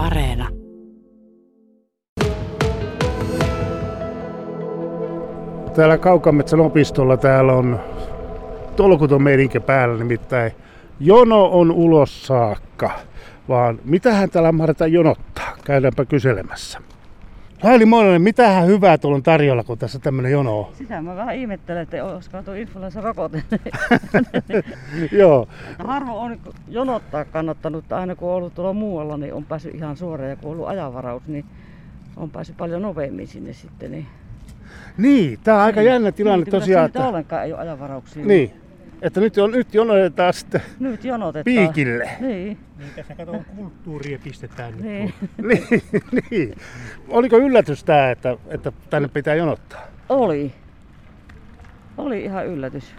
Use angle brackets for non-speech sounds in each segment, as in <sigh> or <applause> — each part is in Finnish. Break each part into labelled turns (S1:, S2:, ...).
S1: Areena.
S2: Täällä Kaukametsän opistolla täällä on tolkuton meininki päällä, nimittäin jono on ulos saakka. Vaan mitähän täällä Marta jonottaa? Käydäänpä kyselemässä. Laili Moinen, mitähän hyvää tuolla on tarjolla, kun tässä tämmöinen jono on?
S3: Sitä mä vähän ihmettelen, että olisiko tuo influenssarokote. <laughs>
S2: Joo,
S3: Harvo on jonottaa kannattanut, aina kun on ollut tuolla muualla, niin on päässyt ihan suoraan. Ja kun on ollut ajanvaraus, niin on päässyt paljon nopeammin sinne sitten. Niin,
S2: niin, tää on aika jännä tilanne
S3: niin,
S2: tosiaan, että,
S3: ollenkaan ei ole ajanvarauksia.
S2: niin, että nyt, on, nyt jonotetaan sitten
S3: Nyt jonotetaan.
S2: piikille.
S3: Niin,
S4: Niin tässä kato kulttuuria pistetään nyt.
S3: niin. <laughs>
S2: niin, niin. Oliko yllätys tämä, että, että tänne pitää jonottaa?
S3: Oli. Oli ihan yllätys.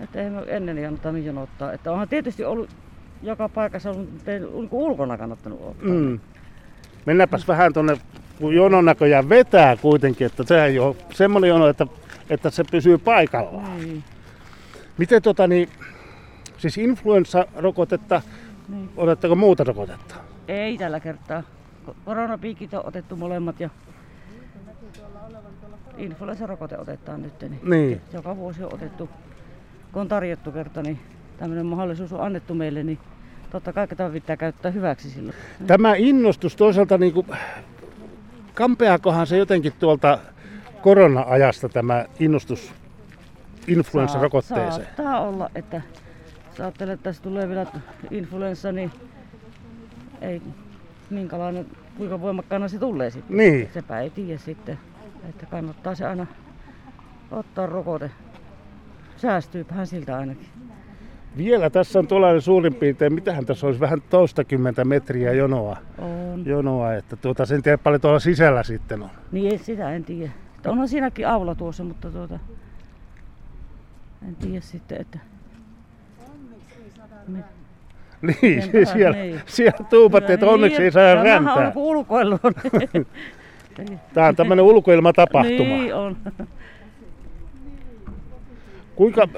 S3: Että ei me ennen jonottanut jonottaa. Että onhan tietysti ollut joka paikassa ollut, mutta ei niin ulkona kannattanut ottaa.
S2: Mm. Mennäänpäs vähän tuonne, kun jonon näköjään vetää kuitenkin, että se ei ole semmoinen jono, että, että se pysyy paikallaan.
S3: Niin.
S2: Miten tota niin, siis influenssarokotetta,
S3: Niin.
S2: otatteko muuta rokotetta?
S3: Ei tällä kertaa. Ko- Koronapiikit on otettu molemmat ja influenssarokote otetaan nyt. Niin.
S2: Niin.
S3: Joka vuosi on otettu. Kun on tarjottu kerta, niin tämmöinen mahdollisuus on annettu meille, niin totta kai tämä pitää käyttää hyväksi silloin.
S2: Tämä innostus toisaalta, niin kuin, kampeakohan se jotenkin tuolta korona-ajasta tämä innostus influenssarokotteeseen?
S3: Saattaa olla, että jos ajattelee, että tässä tulee vielä influenssa, niin ei minkälainen, kuinka voimakkaana se tulee sitten.
S2: Niin.
S3: Sepä ei tiedä sitten, että kannattaa se aina ottaa rokote. Säästyypähän siltä ainakin.
S2: Vielä tässä on tuollainen suurin piirtein, mitähän tässä olisi vähän toistakymmentä metriä jonoa,
S3: On.
S2: jonoa että tuota, sen tiedä paljon tuolla sisällä sitten on.
S3: Niin sitä en tiedä. Onhan siinäkin aula tuossa, mutta tuota, en tiedä sitten, että... Mi-
S2: Niin,
S3: Sen taas,
S2: siellä,
S3: niin.
S2: siellä tuupattiin, että onneksi ei saa räntää. <laughs>
S3: on kuin ulkoilu.
S2: Tämä on tämmöinen ulkoilmatapahtuma.
S3: niin on.
S2: Kuinka,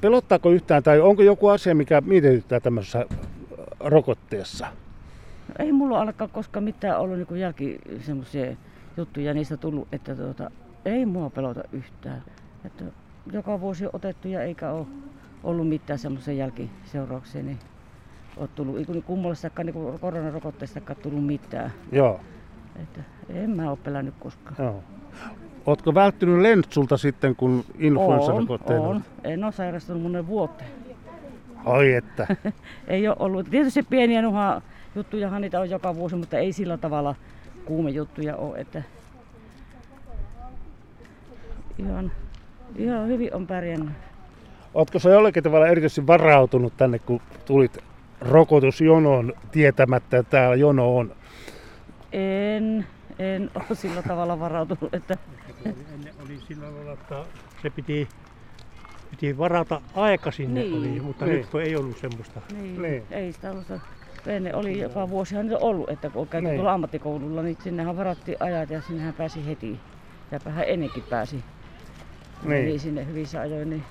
S2: pelottaako yhtään tai onko joku asia, mikä mietityttää tämmöisessä rokotteessa?
S3: Ei mulla ainakaan koskaan mitään ollut niin jälki semmoisia juttuja niistä tullut, että tuota, ei mua pelota yhtään. Että joka vuosi on otettu ja eikä ole ollut mitään semmoisia jälkiseurauksia, niin ole tullut, ei kun kummallisestakaan niin koronarokotteestakaan tullut mitään.
S2: Joo,
S3: Että en mä ole pelännyt koskaan.
S2: joo. Ootko välttynyt lentsulta sitten, kun influenssarokotteen
S3: on, on. En ole sairastunut monen vuoteen.
S2: Oi että. <laughs>
S3: Ei ole ollut. Tietysti pieniä nuha juttujahan niitä on joka vuosi, mutta ei sillä tavalla kuumejuttuja ole. Että ihan, ihan hyvin on pärjännyt.
S2: Ootko sä jollakin tavalla erityisesti varautunut tänne, kun tulit rokotusjonoon tietämättä, että täällä jono on?
S3: En, en ole sillä tavalla varautunut, että
S4: Ennen oli sillä lailla, että se piti, piti varata aika sinne,
S3: Niin.
S4: oli, mutta
S2: Niin.
S4: nyt kun ei ollut semmoista.
S3: niin,
S2: Niin.
S3: ei sitä ollut. Ennen oli joka vuosihan niitä ollut, että kun on käyty
S2: Niin.
S3: tuolla ammattikoululla, niin sinnehän varattiin ajat ja sinnehän pääsi heti. Ja vähän ennenkin pääsi.
S2: Niin.
S3: Niin. sinne hyvissä ajoin. Niin.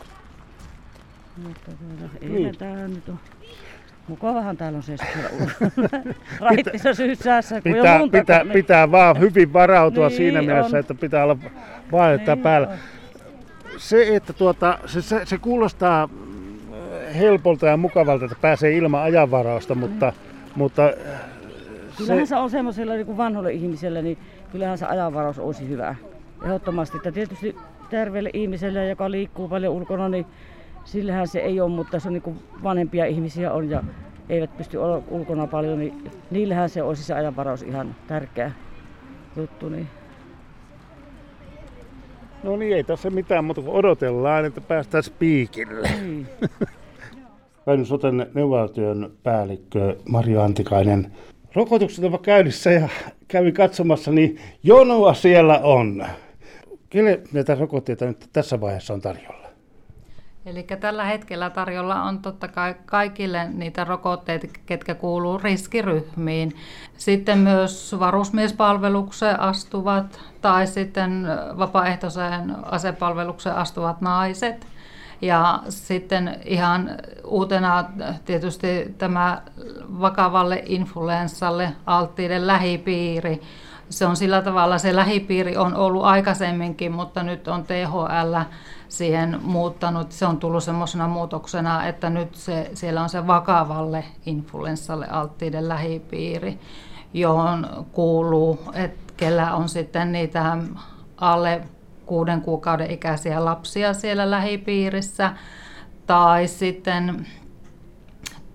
S3: Mutta tuota, ei
S2: Niin.
S3: niin. täällä nyt on. Mukavahan täällä on se siellä <laughs> Raittissa syyssäässä, kun
S2: Pitää,
S3: jo lunta,
S2: pitää,
S3: niin-
S2: pitää vaan hyvin varautua <laughs>
S3: Niin
S2: siinä mielessä,
S3: on.
S2: että pitää olla vaatetta
S3: Niin
S2: päällä.
S3: on.
S2: Se, että tuota, se, se, se kuulostaa mm, helpolta ja mukavalta, että pääsee ilman ajanvarausta, mutta, mutta
S3: Kyllähän
S2: se,
S3: se on semmoisella niin kuin vanhoille ihmiselle, niin kyllähän se ajanvaraus olisi hyvä. Ehdottomasti. Että tietysti terveelle ihmiselle, joka liikkuu paljon ulkona, niin sillähän se ei ole, mutta se on niin kuin vanhempia ihmisiä on ja eivät pysty olla ulkona paljon, niin niillähän se olisi se ajanvaraus ihan tärkeä juttu. Niin.
S2: no niin, ei tässä mitään kuin odotellaan, että päästään piikille.
S3: Niin.
S2: Väinö Soten neuvotyön päällikkö Marjo Antikainen. Rokotukset ovat käynnissä ja kävin katsomassa, niin jonoa siellä on. Kelle näitä rokotteita nyt tässä vaiheessa on tarjolla?
S5: Eli tällä hetkellä tarjolla on totta kai kaikille niitä rokotteita, ketkä kuuluu riskiryhmiin. Sitten myös varusmiespalvelukseen astuvat tai sitten vapaaehtoiseen asepalvelukseen astuvat naiset. Ja sitten ihan uutena tietysti tämä vakavalle influenssalle alttiiden lähipiiri. Se on sillä tavalla, se lähipiiri on ollut aikaisemminkin, mutta nyt on THL siihen muuttanut. Se on tullut semmoisena muutoksena, että nyt se, siellä on se vakavalle influenssalle alttiiden lähipiiri, johon kuuluu, että kellä on sitten niitä alle kuuden kuukauden ikäisiä lapsia siellä lähipiirissä, tai sitten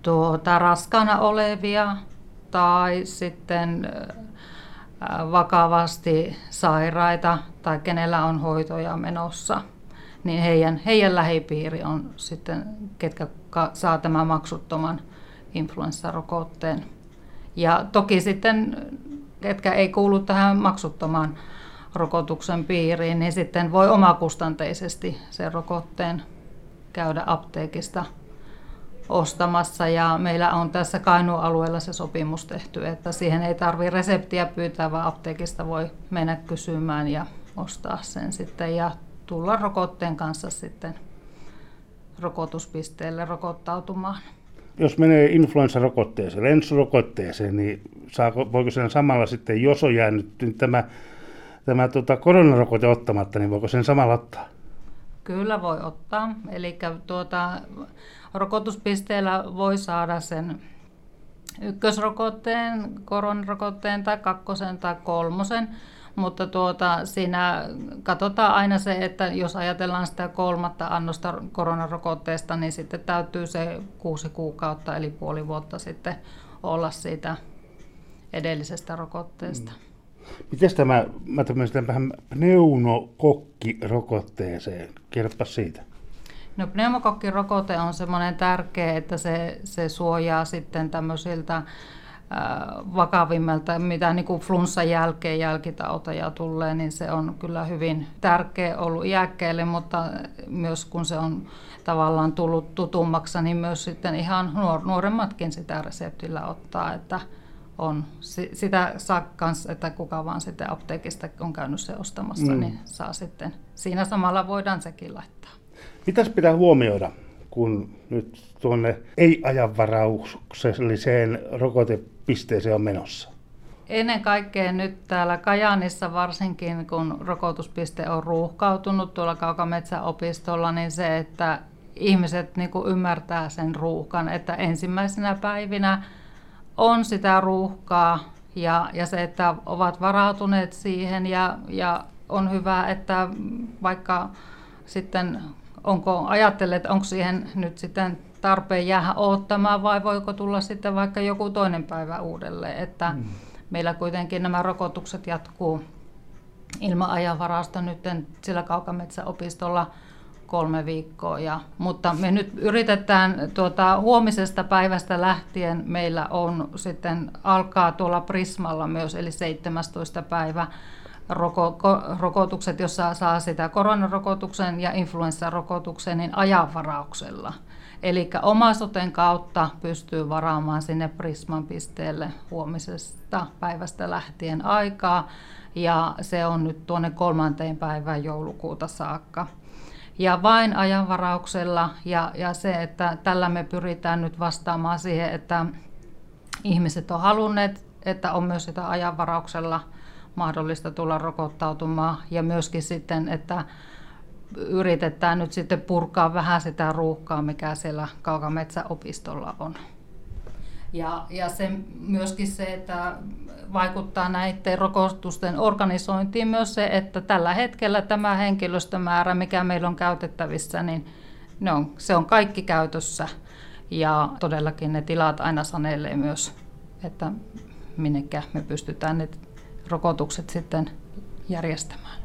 S5: tuota, raskana olevia, tai sitten vakavasti sairaita tai kenellä on hoitoja menossa, niin heidän, heidän lähipiiri on sitten, ketkä saa tämän maksuttoman influenssarokotteen. Ja toki sitten, ketkä ei kuulu tähän maksuttomaan rokotuksen piiriin, niin sitten voi omakustanteisesti sen rokotteen käydä apteekista ostamassa. Ja meillä on tässä Kainuun alueella se sopimus tehty, että siihen ei tarvitse reseptiä pyytää, vaan apteekista voi mennä kysymään ja ostaa sen sitten ja tulla rokotteen kanssa sitten rokotuspisteelle rokottautumaan.
S2: Jos menee influenssarokotteeseen, lensurokotteeseen, niin saako, voiko sen samalla sitten, jos on jäänyt tämä tämä tota, koronarokote ottamatta, niin voiko sen samalla ottaa?
S5: Kyllä voi ottaa. Eli tuota, rokotuspisteellä voi saada sen ykkösrokotteen, koronarokotteen tai kakkosen tai kolmosen, mutta tuota, siinä katsotaan aina se, että jos ajatellaan sitä kolmatta annosta koronarokotteesta, niin sitten täytyy se kuusi kuukautta eli puoli vuotta sitten olla siitä edellisestä rokotteesta. Mm.
S2: Miten tämä, mä tämmöisen vähän pneumokokkirokotteeseen, kerropa siitä.
S5: No pneumokokkirokote on semmoinen tärkeä, että se, se suojaa sitten tämmöisiltä vakavimmilta, mitä niin kuin flunssan jälkeen jälkitauteja tulee, niin se on kyllä hyvin tärkeä ollut iäkkeelle, mutta myös kun se on tavallaan tullut tutummaksi, niin myös sitten ihan nuor- nuoremmatkin sitä reseptillä ottaa, että on. Sitä saa kans, että kuka vaan sitten apteekista on käynyt se ostamassa, mm. niin saa sitten. Siinä samalla voidaan sekin laittaa.
S2: Mitäs pitää huomioida, kun nyt tuonne ei-ajanvaraukselliseen rokotepisteeseen on menossa?
S5: Ennen kaikkea nyt täällä Kajaanissa varsinkin, kun rokotuspiste on ruuhkautunut tuolla Kaukametsäopistolla, niin se, että ihmiset niin ymmärtää sen ruuhkan, että ensimmäisenä päivinä on sitä ruuhkaa ja, ja se, että ovat varautuneet siihen ja, ja on hyvä, että vaikka sitten onko ajattelet, että onko siihen nyt sitten tarpeen jäädä odottamaan vai voiko tulla sitten vaikka joku toinen päivä uudelleen, että mm. meillä kuitenkin nämä rokotukset jatkuu ilman ajanvarausta nyt sillä Kaukametsäopistolla kolme viikkoa. Ja, mutta me nyt yritetään tuota, huomisesta päivästä lähtien meillä on sitten alkaa tuolla Prismalla myös, eli 17. päivä roko, ko, rokotukset, jossa saa sitä koronarokotuksen ja influenssarokotuksen niin ajanvarauksella. Eli omasoten kautta pystyy varaamaan sinne Prisman pisteelle huomisesta päivästä lähtien aikaa. Ja se on nyt tuonne kolmanteen päivään joulukuuta saakka ja vain ajanvarauksella ja, ja se, että tällä me pyritään nyt vastaamaan siihen, että ihmiset on halunneet, että on myös sitä ajanvarauksella mahdollista tulla rokottautumaan ja myöskin sitten, että yritetään nyt sitten purkaa vähän sitä ruuhkaa, mikä siellä Kaukametsäopistolla on. Ja, ja se, myöskin se, että vaikuttaa näiden rokotusten organisointiin myös se, että tällä hetkellä tämä henkilöstömäärä, mikä meillä on käytettävissä, niin ne on, se on kaikki käytössä. Ja todellakin ne tilat aina sanelee myös, että minnekä me pystytään ne rokotukset sitten järjestämään.